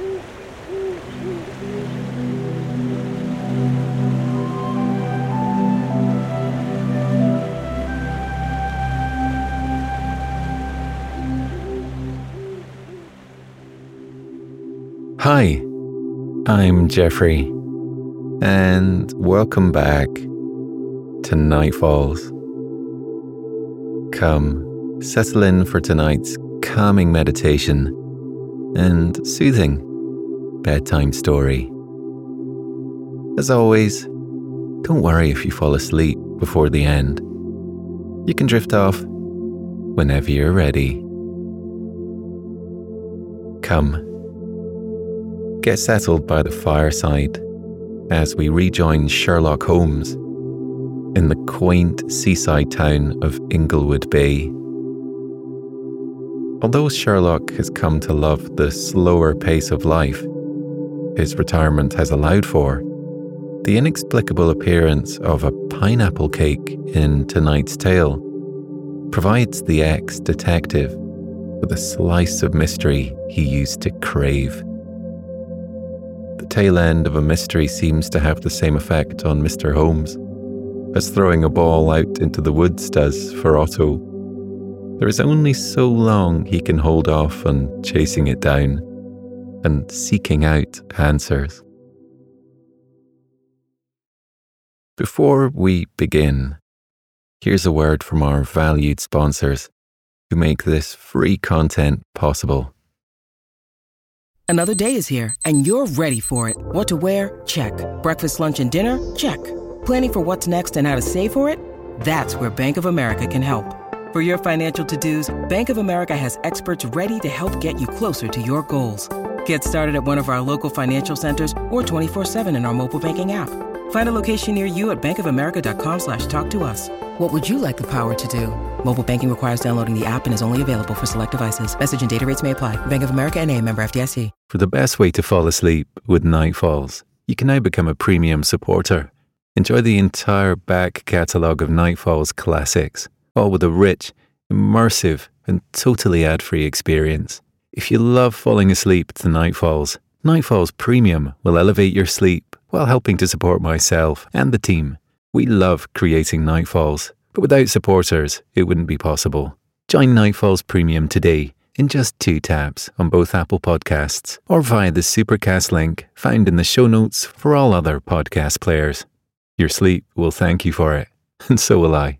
Hi, I'm Geoffrey, and welcome back to Night Falls. Come, settle in for tonight's calming meditation and soothing bedtime story. As always, don't worry if you fall asleep before the end. You can drift off whenever you're ready. Come get settled by the fireside as we rejoin Sherlock Holmes in the quaint seaside town of Inglewood Bay. Although Sherlock has come to love the slower pace of life his retirement has allowed for, the inexplicable appearance of a pineapple cake in tonight's tale provides the ex detective with a slice of mystery he used to crave The tail end of a mystery seems to have the same effect on Mr. Holmes as throwing a ball out into the woods does for Otto. There is only so long he can hold off on chasing it down and seeking out answers. Before we begin, here's a word from our valued sponsors who make this free content possible. Another day is here, and you're ready for it. What to wear? Check. Breakfast, lunch, and dinner? Check. Planning for what's next and how to save for it? That's where Bank of America can help. For your financial to-dos, Bank of America has experts ready to help get you closer to your goals. Get started at one of our local financial centers or 24-7 in our mobile banking app. Find a location near you at bankofamerica.com slash talk to us. What would you like the power to do? Mobile banking requires downloading the app and is only available for select devices. Message and data rates may apply. Bank of America and a member FDIC. For the best way to fall asleep with Night Falls, you can now become a premium supporter. Enjoy the entire back catalogue of Night Falls classics, all with a rich, immersive, and totally ad-free experience. If you love falling asleep to Night Falls, Nightfalls Premium will elevate your sleep while helping to support myself and the team. We love creating Night Falls, but without supporters, it wouldn't be possible. Join Night Falls Premium today in just two taps on both Apple Podcasts or via the Supercast link found in the show notes for all other podcast players. Your sleep will thank you for it, and so will I.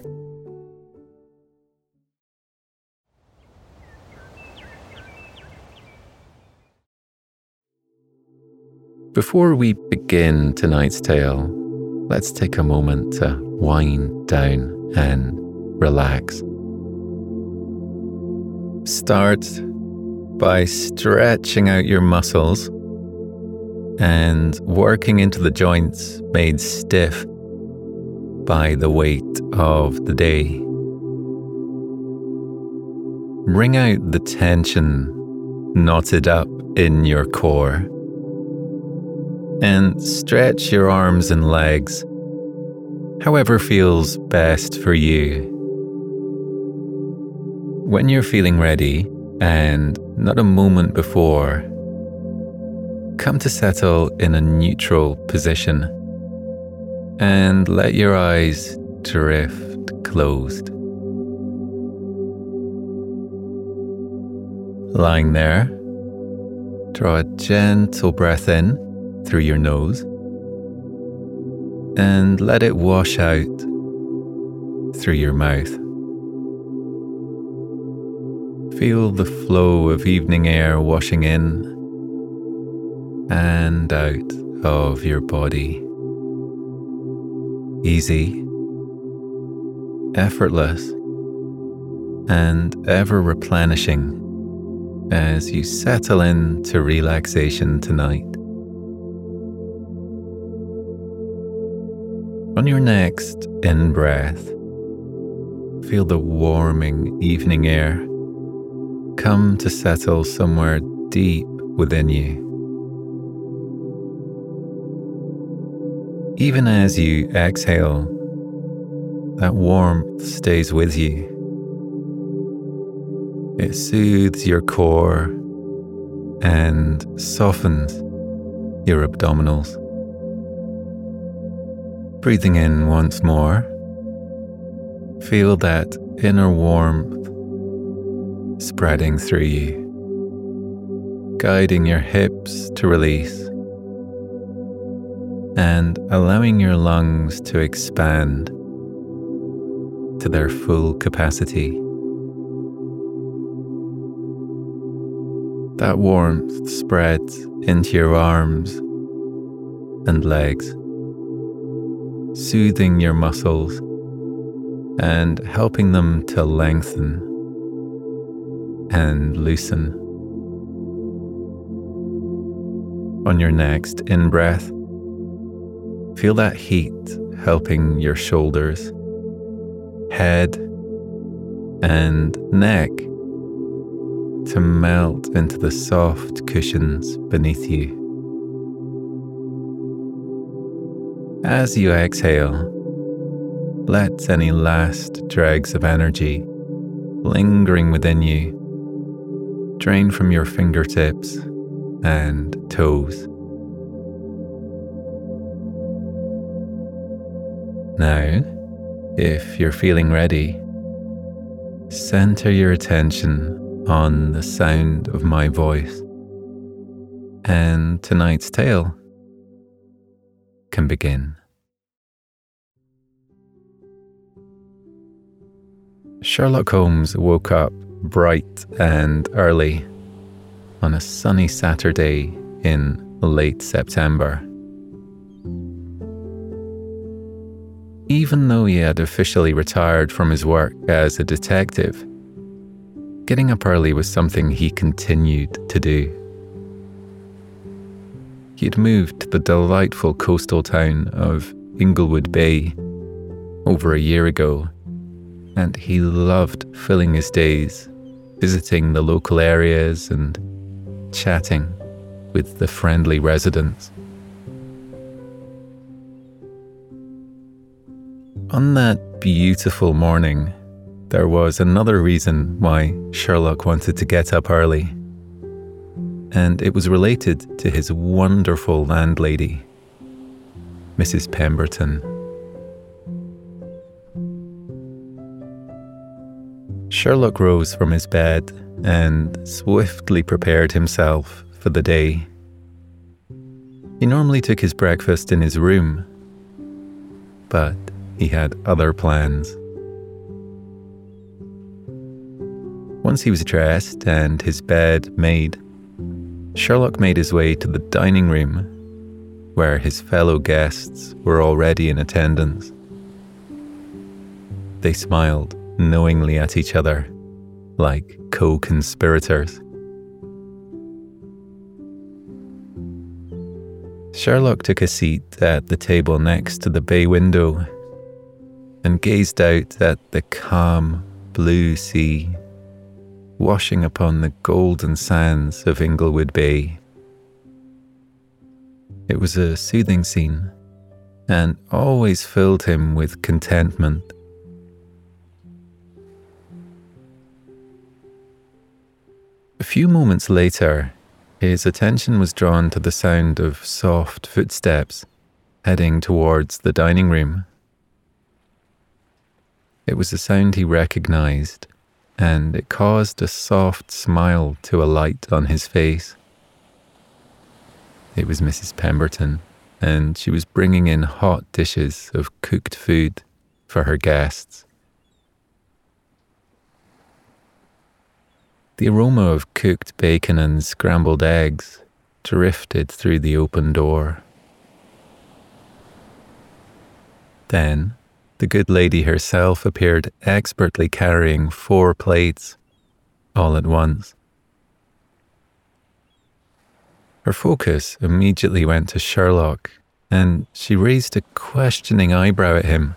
Before we begin tonight's tale, let's take a moment to wind down and relax. Start by stretching out your muscles and working into the joints made stiff by the weight of the day. Wring out the tension knotted up in your core and stretch your arms and legs, however feels best for you. When you're feeling ready, and not a moment before, come to settle in a neutral position and let your eyes drift closed. Lying there, draw a gentle breath in through your nose and let it wash out through your mouth. Feel the flow of evening air washing in and out of your body. Easy, effortless, and ever replenishing as you settle into relaxation tonight. On your next in breath, feel the warming evening air come to settle somewhere deep within you. Even as you exhale, that warmth stays with you. It soothes your core and softens your abdominals. Breathing in once more, feel that inner warmth spreading through you, guiding your hips to release and allowing your lungs to expand to their full capacity. That warmth spreads into your arms and legs soothing your muscles and helping them to lengthen and loosen. On your next in breath, feel that heat helping your shoulders, head, and neck to melt into the soft cushions beneath you. As you exhale, let any last dregs of energy lingering within you drain from your fingertips and toes. Now, if you're feeling ready, center your attention on the sound of my voice and tonight's tale can begin. Sherlock Holmes woke up bright and early on a sunny Saturday in late September. Even though he had officially retired from his work as a detective, getting up early was something he continued to do. He had moved to the delightful coastal town of Inglewood Bay over a year ago, and he loved filling his days visiting the local areas and chatting with the friendly residents. On that beautiful morning, there was another reason why Sherlock wanted to get up early and it was related to his wonderful landlady, Mrs. Pemberton. Sherlock rose from his bed and swiftly prepared himself for the day. He normally took his breakfast in his room, but he had other plans. Once he was dressed and his bed made, Sherlock made his way to the dining room, where his fellow guests were already in attendance. They smiled knowingly at each other, like co conspirators. Sherlock took a seat at the table next to the bay window and gazed out at the calm blue sea washing upon the golden sands of Inglewood Bay. It was a soothing scene and always filled him with contentment. A few moments later, his attention was drawn to the sound of soft footsteps heading towards the dining room. It was a sound he recognized and it caused a soft smile to alight on his face. It was Mrs. Pemberton, and she was bringing in hot dishes of cooked food for her guests. The aroma of cooked bacon and scrambled eggs drifted through the open door. Then, the good lady herself appeared expertly carrying four plates all at once. Her focus immediately went to Sherlock, and she raised a questioning eyebrow at him,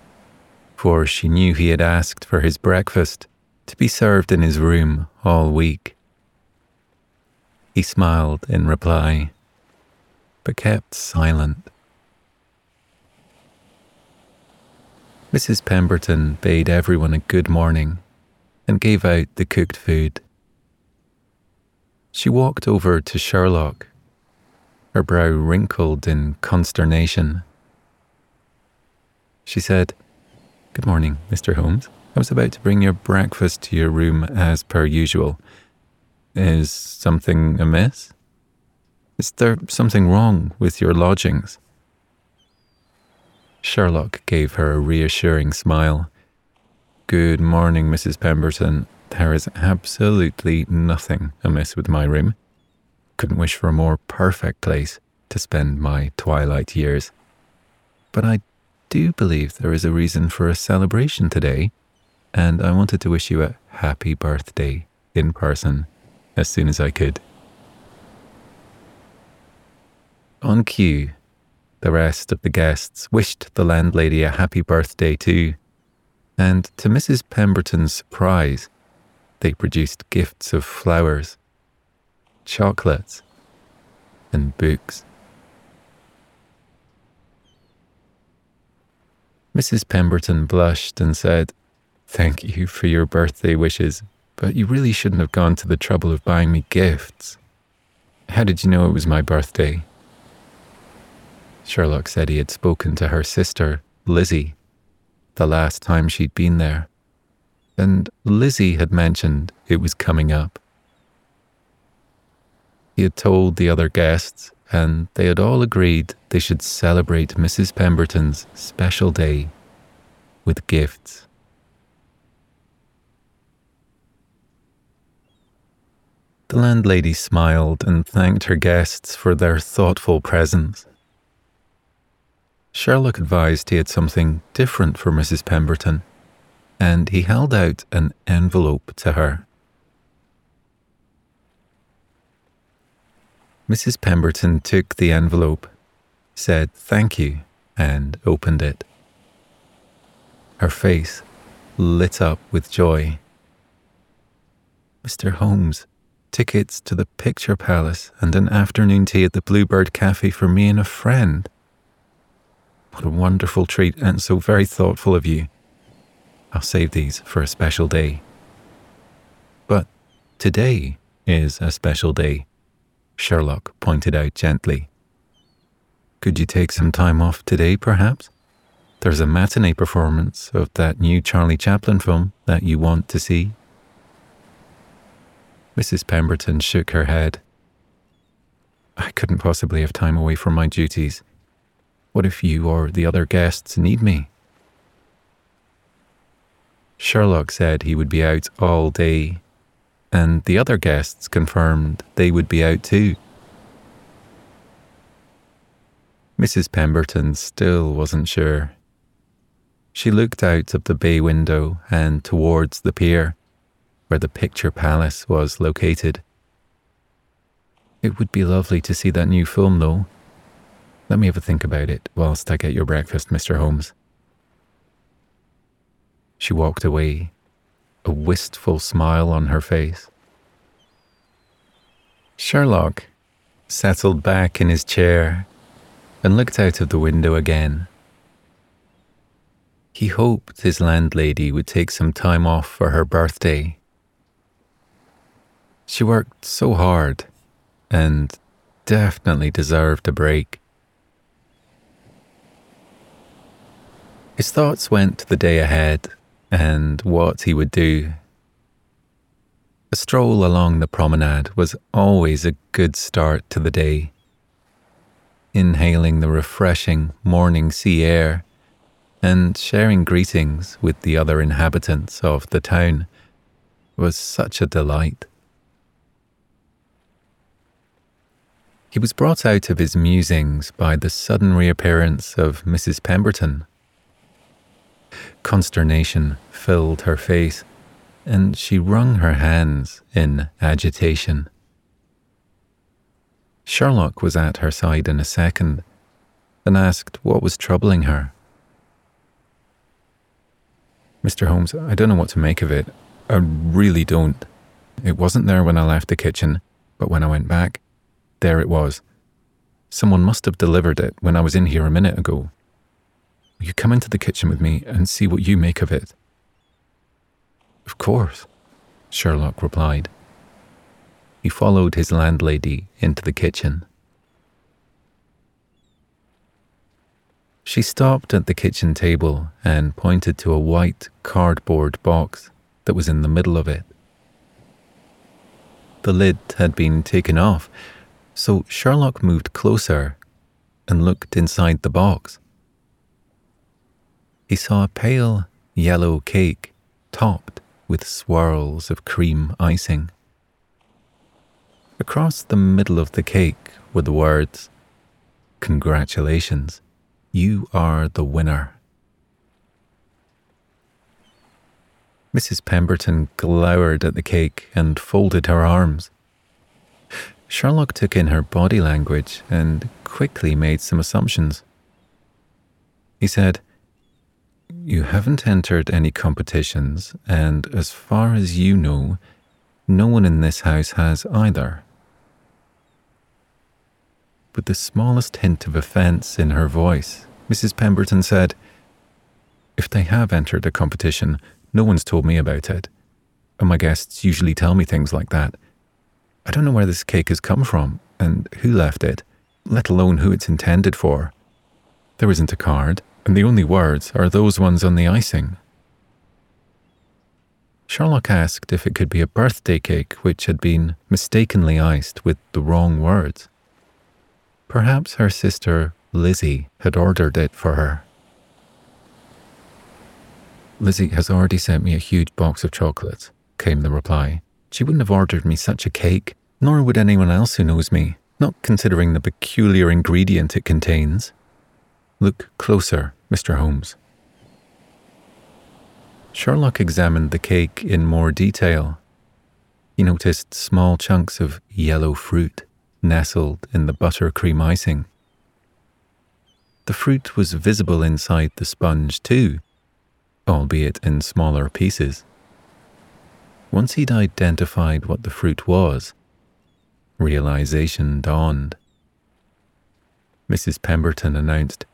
for she knew he had asked for his breakfast to be served in his room all week. He smiled in reply, but kept silent. Mrs. Pemberton bade everyone a good morning and gave out the cooked food. She walked over to Sherlock, her brow wrinkled in consternation. She said, Good morning, Mr. Holmes. I was about to bring your breakfast to your room as per usual. Is something amiss? Is there something wrong with your lodgings? Sherlock gave her a reassuring smile. Good morning, Mrs. Pemberton. There is absolutely nothing amiss with my room. Couldn't wish for a more perfect place to spend my twilight years. But I do believe there is a reason for a celebration today and I wanted to wish you a happy birthday in person as soon as I could. On cue, the rest of the guests wished the landlady a happy birthday too, and to Mrs. Pemberton's surprise, they produced gifts of flowers, chocolates, and books. Mrs. Pemberton blushed and said, Thank you for your birthday wishes, but you really shouldn't have gone to the trouble of buying me gifts. How did you know it was my birthday? Sherlock said he had spoken to her sister, Lizzie, the last time she'd been there, and Lizzie had mentioned it was coming up. He had told the other guests, and they had all agreed they should celebrate Mrs. Pemberton's special day with gifts. The landlady smiled and thanked her guests for their thoughtful presence. Sherlock advised he had something different for Mrs. Pemberton, and he held out an envelope to her. Mrs. Pemberton took the envelope, said thank you, and opened it. Her face lit up with joy. Mr. Holmes, tickets to the Picture Palace and an afternoon tea at the Bluebird Cafe for me and a friend. What a wonderful treat and so very thoughtful of you. I'll save these for a special day. But today is a special day, Sherlock pointed out gently. Could you take some time off today, perhaps? There's a matinee performance of that new Charlie Chaplin film that you want to see. Mrs. Pemberton shook her head. I couldn't possibly have time away from my duties. What if you or the other guests need me? Sherlock said he would be out all day, and the other guests confirmed they would be out too. Mrs. Pemberton still wasn't sure. She looked out of the bay window and towards the pier where the picture palace was located. It would be lovely to see that new film, though. Let me have a think about it whilst I get your breakfast, Mr. Holmes. She walked away, a wistful smile on her face. Sherlock settled back in his chair and looked out of the window again. He hoped his landlady would take some time off for her birthday she worked so hard and definitely deserved a break. His thoughts went to the day ahead and what he would do. A stroll along the promenade was always a good start to the day. inhaling the refreshing morning sea air and sharing greetings with the other inhabitants of the town was such a delight. He was brought out of his musings by the sudden reappearance of Mrs. Pemberton. Consternation filled her face, and she wrung her hands in agitation. Sherlock was at her side in a second and asked what was troubling her. Mr. Holmes, I don't know what to make of it. I really don't. It wasn't there when I left the kitchen, but when I went back, there it was. Someone must have delivered it when I was in here a minute ago. You come into the kitchen with me and see what you make of it? Of course, Sherlock replied. He followed his landlady into the kitchen. She stopped at the kitchen table and pointed to a white cardboard box that was in the middle of it. The lid had been taken off, so Sherlock moved closer and looked inside the box. He saw a pale yellow cake topped with swirls of cream icing. Across the middle of the cake were the words, Congratulations, you are the winner. Mrs. Pemberton glowered at the cake and folded her arms. Sherlock took in her body language and quickly made some assumptions. He said, You haven't entered any competitions, and as far as you know, no one in this house has either. With the smallest hint of offence in her voice, Mrs. Pemberton said, If they have entered a competition, no one's told me about it. And my guests usually tell me things like that. I don't know where this cake has come from and who left it, let alone who it's intended for. There isn't a card, and the only words are those ones on the icing. Sherlock asked if it could be a birthday cake which had been mistakenly iced with the wrong words. Perhaps her sister, Lizzie, had ordered it for her. Lizzie has already sent me a huge box of chocolates, came the reply. She wouldn't have ordered me such a cake, nor would anyone else who knows me, not considering the peculiar ingredient it contains. Look closer, Mr. Holmes. Sherlock examined the cake in more detail. He noticed small chunks of yellow fruit nestled in the buttercream icing. The fruit was visible inside the sponge too, albeit in smaller pieces. Once he'd identified what the fruit was, realization dawned. Mrs. Pemberton announced,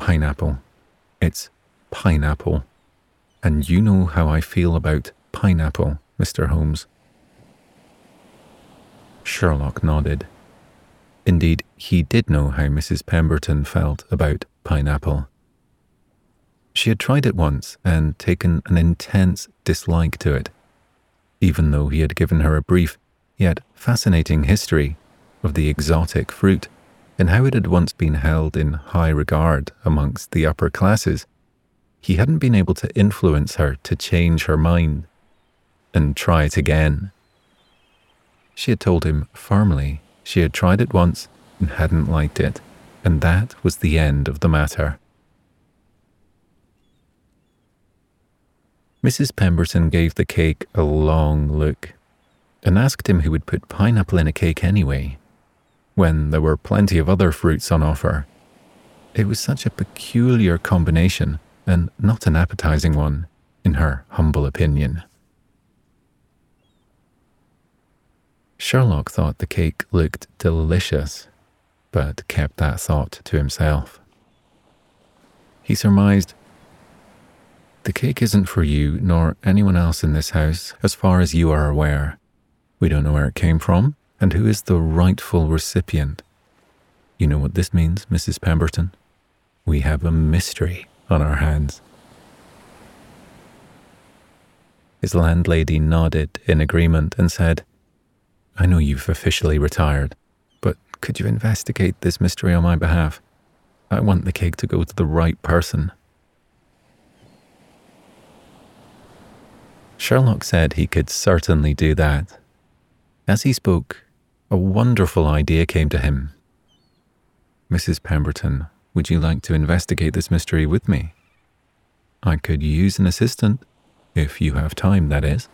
Pineapple. It's pineapple. And you know how I feel about pineapple, Mr. Holmes. Sherlock nodded. Indeed, he did know how Mrs. Pemberton felt about pineapple. She had tried it once and taken an intense dislike to it even though he had given her a brief, yet fascinating history of the exotic fruit and how it had once been held in high regard amongst the upper classes, he hadn't been able to influence her to change her mind and try it again. She had told him firmly she had tried it once and hadn't liked it, and that was the end of the matter. Mrs. Pemberton gave the cake a long look and asked him who would put pineapple in a cake anyway, when there were plenty of other fruits on offer. It was such a peculiar combination and not an appetizing one, in her humble opinion. Sherlock thought the cake looked delicious, but kept that thought to himself. He surmised the cake isn't for you nor anyone else in this house, as far as you are aware. We don't know where it came from and who is the rightful recipient. You know what this means, Mrs. Pemberton? We have a mystery on our hands. His landlady nodded in agreement and said, I know you've officially retired, but could you investigate this mystery on my behalf? I want the cake to go to the right person. Sherlock said he could certainly do that. As he spoke, a wonderful idea came to him. Mrs. Pemberton, would you like to investigate this mystery with me? I could use an assistant, if you have time, that is.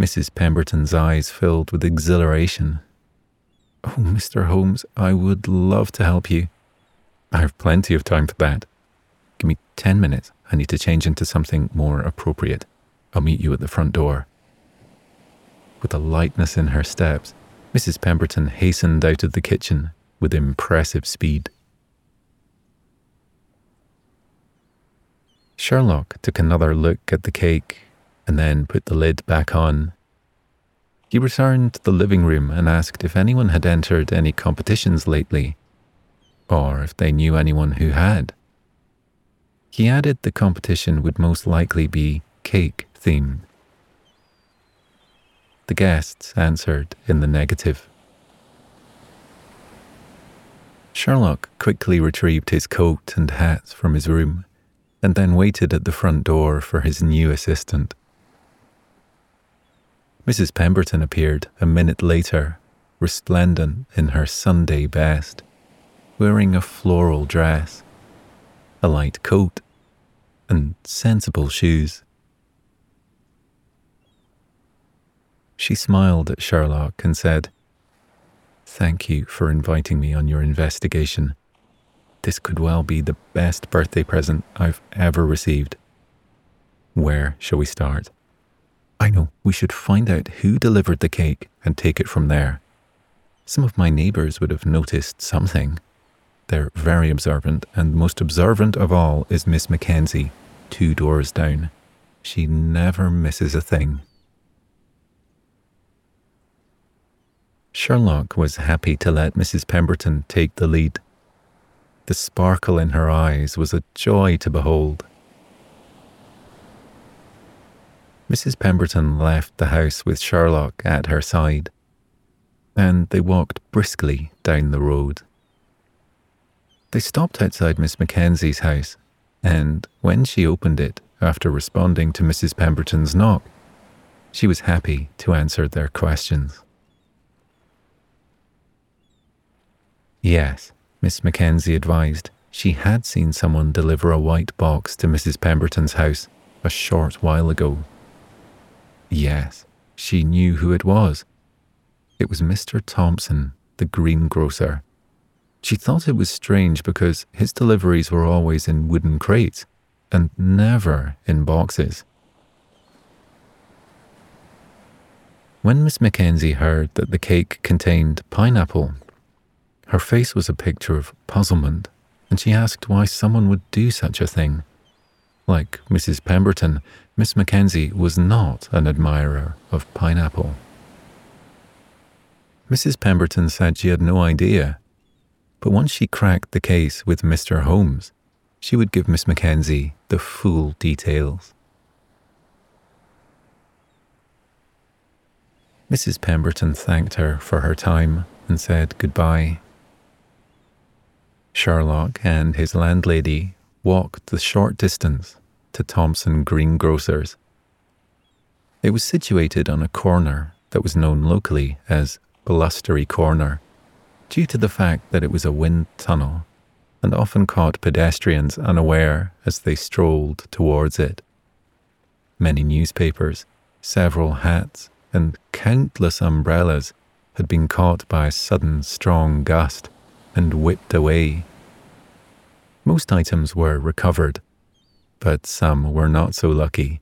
Mrs. Pemberton's eyes filled with exhilaration. Oh, Mr. Holmes, I would love to help you. I have plenty of time for that. Give me 10 minutes. I need to change into something more appropriate. I'll meet you at the front door. With a lightness in her steps, Mrs. Pemberton hastened out of the kitchen with impressive speed. Sherlock took another look at the cake and then put the lid back on. He returned to the living room and asked if anyone had entered any competitions lately, or if they knew anyone who had. He added the competition would most likely be cake themed. The guests answered in the negative. Sherlock quickly retrieved his coat and hat from his room and then waited at the front door for his new assistant. Mrs. Pemberton appeared a minute later, resplendent in her Sunday best, wearing a floral dress, a light coat, and sensible shoes. She smiled at Sherlock and said, Thank you for inviting me on your investigation. This could well be the best birthday present I've ever received. Where shall we start? I know, we should find out who delivered the cake and take it from there. Some of my neighbours would have noticed something. They're very observant, and most observant of all is Miss Mackenzie, two doors down. She never misses a thing. Sherlock was happy to let Mrs. Pemberton take the lead. The sparkle in her eyes was a joy to behold. Mrs. Pemberton left the house with Sherlock at her side, and they walked briskly down the road. They stopped outside Miss Mackenzie's house, and when she opened it after responding to Mrs. Pemberton's knock, she was happy to answer their questions. Yes, Miss Mackenzie advised, she had seen someone deliver a white box to Mrs. Pemberton's house a short while ago. Yes, she knew who it was. It was Mr. Thompson, the greengrocer. She thought it was strange because his deliveries were always in wooden crates and never in boxes. When Miss Mackenzie heard that the cake contained pineapple her face was a picture of puzzlement, and she asked why someone would do such a thing. Like Mrs. Pemberton, Miss Mackenzie was not an admirer of pineapple. Mrs. Pemberton said she had no idea, but once she cracked the case with Mr. Holmes, she would give Miss Mackenzie the full details. Mrs. Pemberton thanked her for her time and said goodbye Sherlock and his landlady walked the short distance to Thompson Greengrocers. It was situated on a corner that was known locally as Blustery Corner, due to the fact that it was a wind tunnel and often caught pedestrians unaware as they strolled towards it. Many newspapers, several hats, and countless umbrellas had been caught by a sudden strong gust and whipped away. Most items were recovered, but some were not so lucky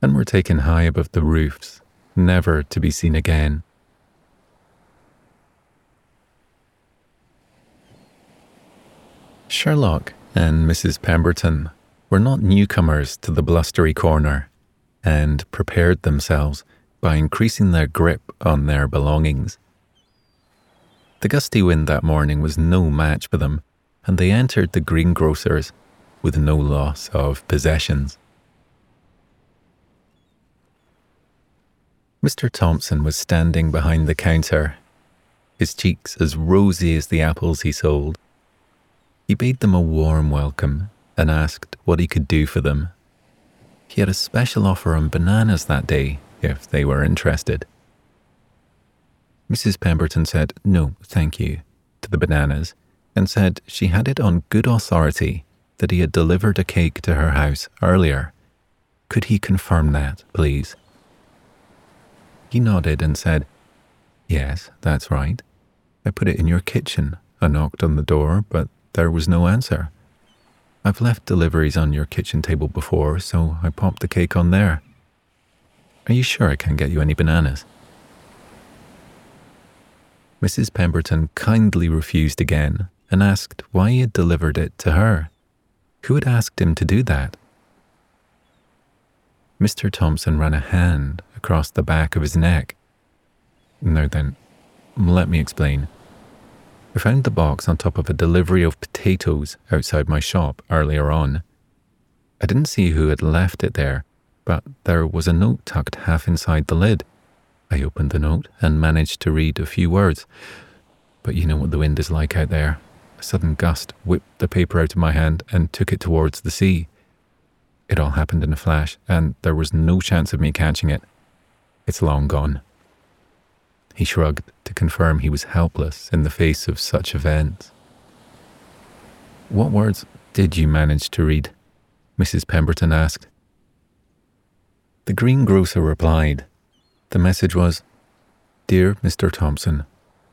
and were taken high above the roofs, never to be seen again. Sherlock and Mrs. Pemberton were not newcomers to the blustery corner and prepared themselves by increasing their grip on their belongings. The gusty wind that morning was no match for them, and they entered the greengrocer's with no loss of possessions. Mr. Thompson was standing behind the counter, his cheeks as rosy as the apples he sold. He bade them a warm welcome and asked what he could do for them. He had a special offer on bananas that day if they were interested. Mrs. Pemberton said no, thank you, to the bananas and said she had it on good authority that he had delivered a cake to her house earlier. Could he confirm that, please? He nodded and said, Yes, that's right. I put it in your kitchen. I knocked on the door, but there was no answer. I've left deliveries on your kitchen table before, so I popped the cake on there. Are you sure I can't get you any bananas? Mrs. Pemberton kindly refused again and asked why he had delivered it to her. Who had asked him to do that? Mr. Thompson ran a hand across the back of his neck. Now then, let me explain. I found the box on top of a delivery of potatoes outside my shop earlier on. I didn't see who had left it there, but there was a note tucked half inside the lid. I opened the note and managed to read a few words. But you know what the wind is like out there. A sudden gust whipped the paper out of my hand and took it towards the sea. It all happened in a flash, and there was no chance of me catching it. It's long gone. He shrugged to confirm he was helpless in the face of such events. What words did you manage to read? Mrs. Pemberton asked. The greengrocer replied. The message was Dear Mr. Thompson,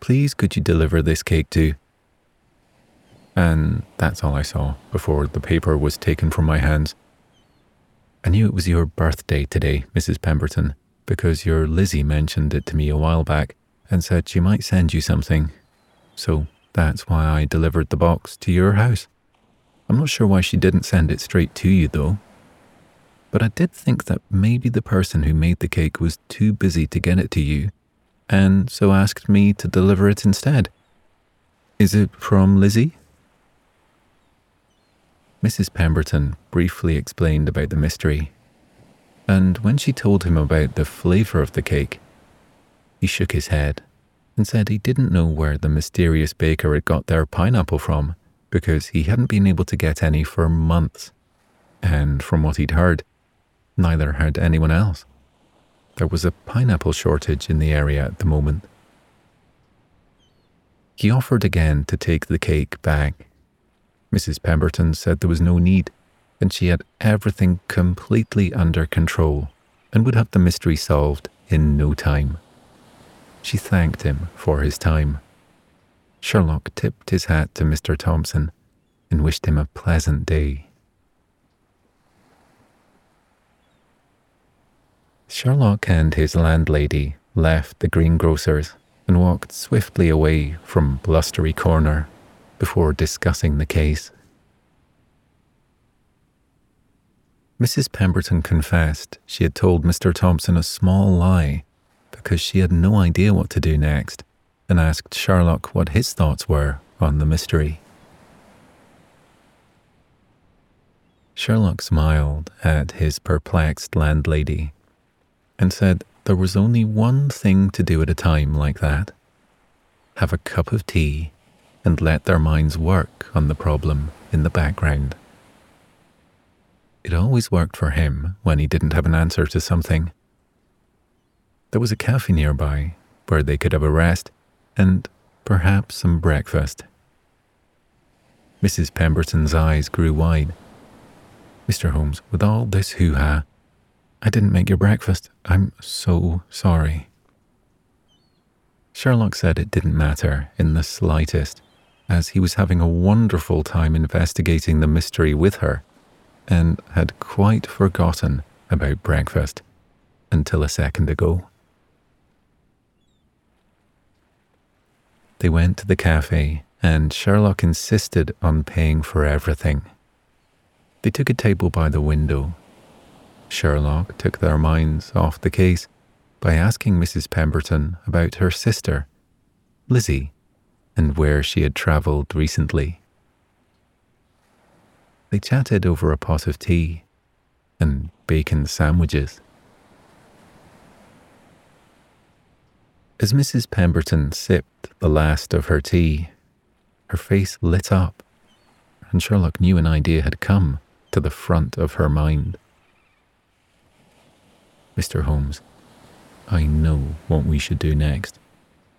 please could you deliver this cake to and that's all I saw before the paper was taken from my hands. I knew it was your birthday today, Mrs. Pemberton, because your Lizzie mentioned it to me a while back and said she might send you something. So that's why I delivered the box to your house. I'm not sure why she didn't send it straight to you, though. But I did think that maybe the person who made the cake was too busy to get it to you, and so asked me to deliver it instead. Is it from Lizzie? Mrs. Pemberton briefly explained about the mystery, and when she told him about the flavour of the cake, he shook his head and said he didn't know where the mysterious baker had got their pineapple from because he hadn't been able to get any for months. And from what he'd heard, neither had anyone else. There was a pineapple shortage in the area at the moment. He offered again to take the cake back Mrs. Pemberton said there was no need, and she had everything completely under control and would have the mystery solved in no time. She thanked him for his time. Sherlock tipped his hat to Mr. Thompson and wished him a pleasant day. Sherlock and his landlady left the greengrocer's and walked swiftly away from Blustery Corner before discussing the case. Mrs. Pemberton confessed she had told Mr. Thompson a small lie because she had no idea what to do next and asked Sherlock what his thoughts were on the mystery. Sherlock smiled at his perplexed landlady and said there was only one thing to do at a time like that have a cup of tea and let their minds work on the problem in the background. It always worked for him when he didn't have an answer to something. There was a cafe nearby where they could have a rest and perhaps some breakfast. Mrs. Pemberton's eyes grew wide. Mr. Holmes, with all this hoo ha, I didn't make your breakfast. I'm so sorry. Sherlock said it didn't matter in the slightest as he was having a wonderful time investigating the mystery with her and had quite forgotten about breakfast until a second ago. They went to the cafe, and Sherlock insisted on paying for everything. They took a table by the window. Sherlock took their minds off the case by asking Mrs. Pemberton about her sister, Lizzie, and where she had travelled recently. They chatted over a pot of tea and bacon sandwiches. As Mrs. Pemberton sipped the last of her tea, her face lit up, and Sherlock knew an idea had come to the front of her mind. Mr. Holmes, I know what we should do next.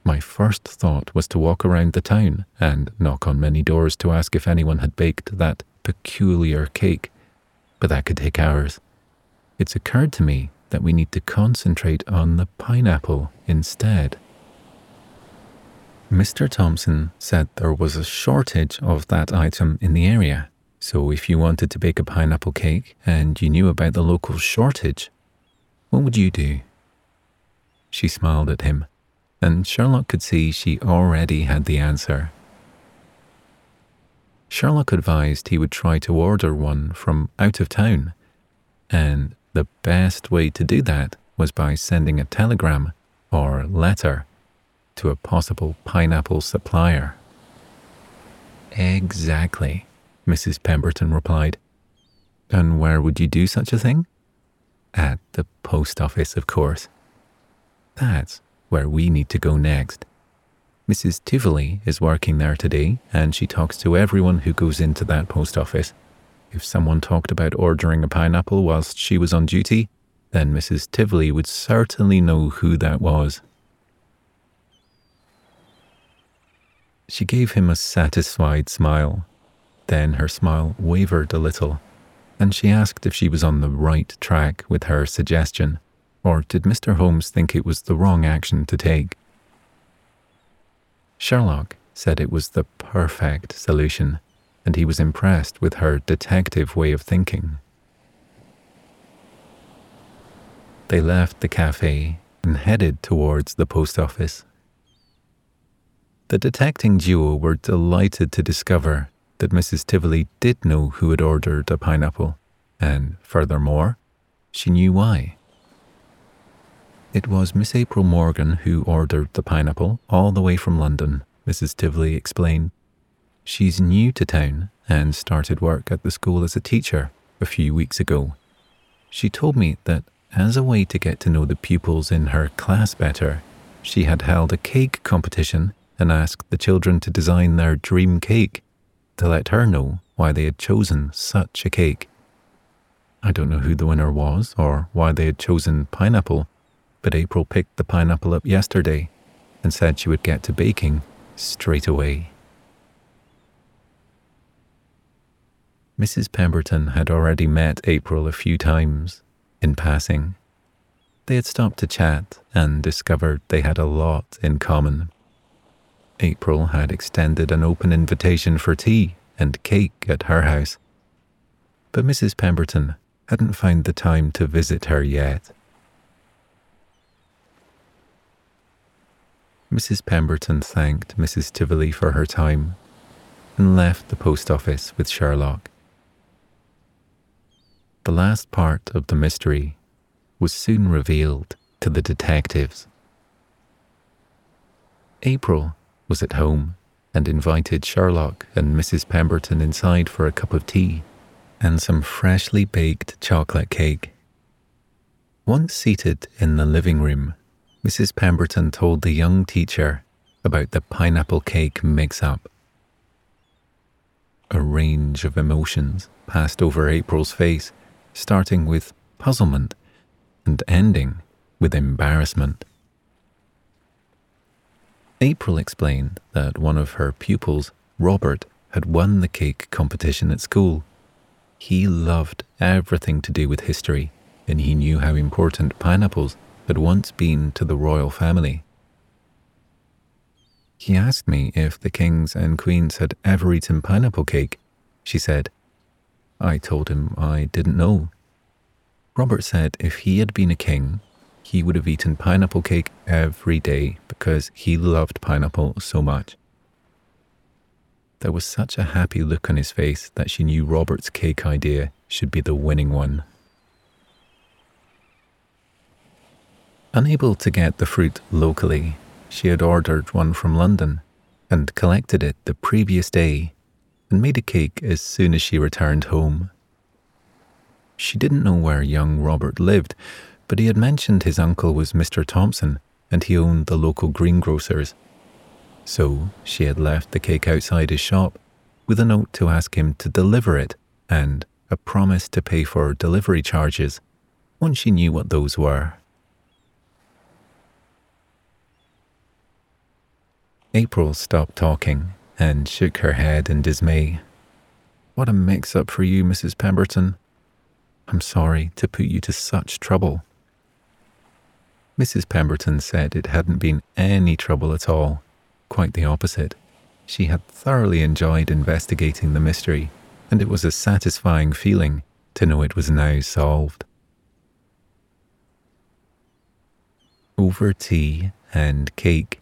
My first thought was to walk around the town and knock on many doors to ask if anyone had baked that peculiar cake, but that could take hours. It's occurred to me that we need to concentrate on the pineapple instead. Mr. Thompson said there was a shortage of that item in the area. So if you wanted to bake a pineapple cake and you knew about the local shortage, what would you do? She smiled at him, and Sherlock could see she already had the answer. Sherlock advised he would try to order one from out of town, and the best way to do that was by sending a telegram or letter to a possible pineapple supplier. Exactly, Mrs. Pemberton replied. And where would you do such a thing? At the post office, of course. That's where we need to go next. Mrs. Tivoli is working there today, and she talks to everyone who goes into that post office. If someone talked about ordering a pineapple whilst she was on duty, then Mrs. Tivoli would certainly know who that was. She gave him a satisfied smile. Then her smile wavered a little, and she asked if she was on the right track with her suggestion, or did Mr. Holmes think it was the wrong action to take? Sherlock said it was the perfect solution, and he was impressed with her detective way of thinking. They left the cafe and headed towards the post office. The detecting duo were delighted to discover that Mrs. Tivoli did know who had ordered a pineapple, and furthermore, she knew why. It was Miss April Morgan who ordered the pineapple all the way from London, Mrs. Tivoli explained. She's new to town and started work at the school as a teacher a few weeks ago. She told me that as a way to get to know the pupils in her class better, she had held a cake competition and asked the children to design their dream cake to let her know why they had chosen such a cake. I don't know who the winner was or why they had chosen pineapple, but April picked the pineapple up yesterday and said she would get to baking straight away. Mrs. Pemberton had already met April a few times in passing. They had stopped to chat and discovered they had a lot in common. April had extended an open invitation for tea and cake at her house, but Mrs. Pemberton hadn't found the time to visit her yet. Mrs. Pemberton thanked Mrs. Tivoli for her time and left the post office with Sherlock. The last part of the mystery was soon revealed to the detectives. April was at home and invited Sherlock and Mrs. Pemberton inside for a cup of tea and some freshly baked chocolate cake. Once seated in the living room, Mrs. Pemberton told the young teacher about the pineapple cake mix up. A range of emotions passed over April's face, starting with puzzlement and ending with embarrassment. April explained that one of her pupils, Robert, had won the cake competition at school. He loved everything to do with history, and he knew how important pineapples had once been to the royal family. He asked me if the kings and queens had ever eaten pineapple cake, she said. I told him I didn't know. Robert said if he had been a king, he would have eaten pineapple cake every day because he loved pineapple so much. There was such a happy look on his face that she knew Robert's cake idea should be the winning one. Unable to get the fruit locally, she had ordered one from London and collected it the previous day and made a cake as soon as she returned home. She didn't know where young Robert lived, but he had mentioned his uncle was Mr. Thompson, and he owned the local greengrocers. So she had left the cake outside his shop with a note to ask him to deliver it and a promise to pay for delivery charges once she knew what those were. April stopped talking and shook her head in dismay. What a mix up for you, Mrs. Pemberton. I'm sorry to put you to such trouble. Mrs. Pemberton said it hadn't been any trouble at all, quite the opposite. She had thoroughly enjoyed investigating the mystery, and it was a satisfying feeling to know it was now solved. Over tea and cake,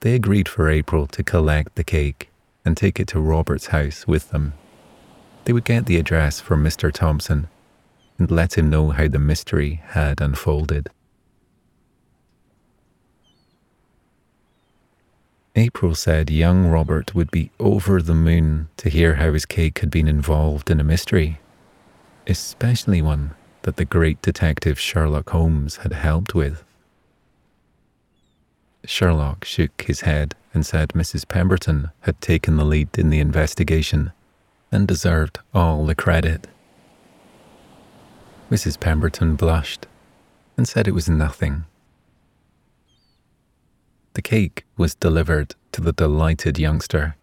they agreed for April to collect the cake and take it to Robert's house with them. They would get the address from Mr. Thompson and let him know how the mystery had unfolded. April said young Robert would be over the moon to hear how his cake had been involved in a mystery, especially one that the great detective Sherlock Holmes had helped with. Sherlock shook his head and said Mrs. Pemberton had taken the lead in the investigation and deserved all the credit. Mrs. Pemberton blushed and said it was nothing. The cake was delivered to the delighted youngster.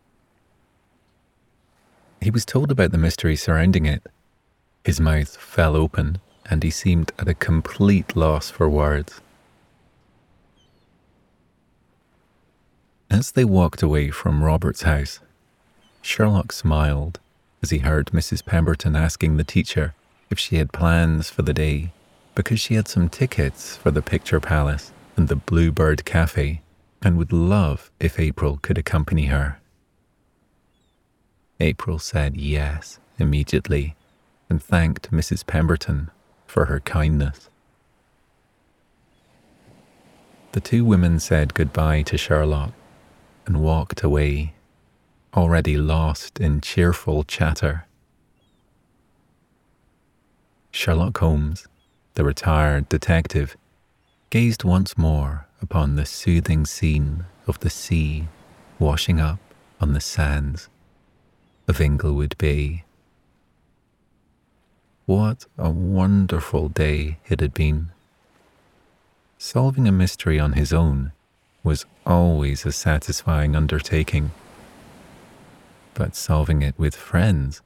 He was told about the mystery surrounding it. His mouth fell open and he seemed at a complete loss for words. As they walked away from Robert's house, Sherlock smiled as he heard Mrs. Pemberton asking the teacher if she had plans for the day because she had some tickets for the Picture Palace and the Bluebird Cafe and would love if April could accompany her. April said yes immediately and thanked Mrs. Pemberton for her kindness. The two women said goodbye to Sherlock and walked away, already lost in cheerful chatter. Sherlock Holmes, the retired detective, gazed once more upon the soothing scene of the sea washing up on the sands of Inglewood Bay. What a wonderful day it had been. Solving a mystery on his own was always a satisfying undertaking, but solving it with friends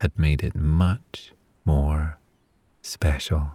had made it much more special.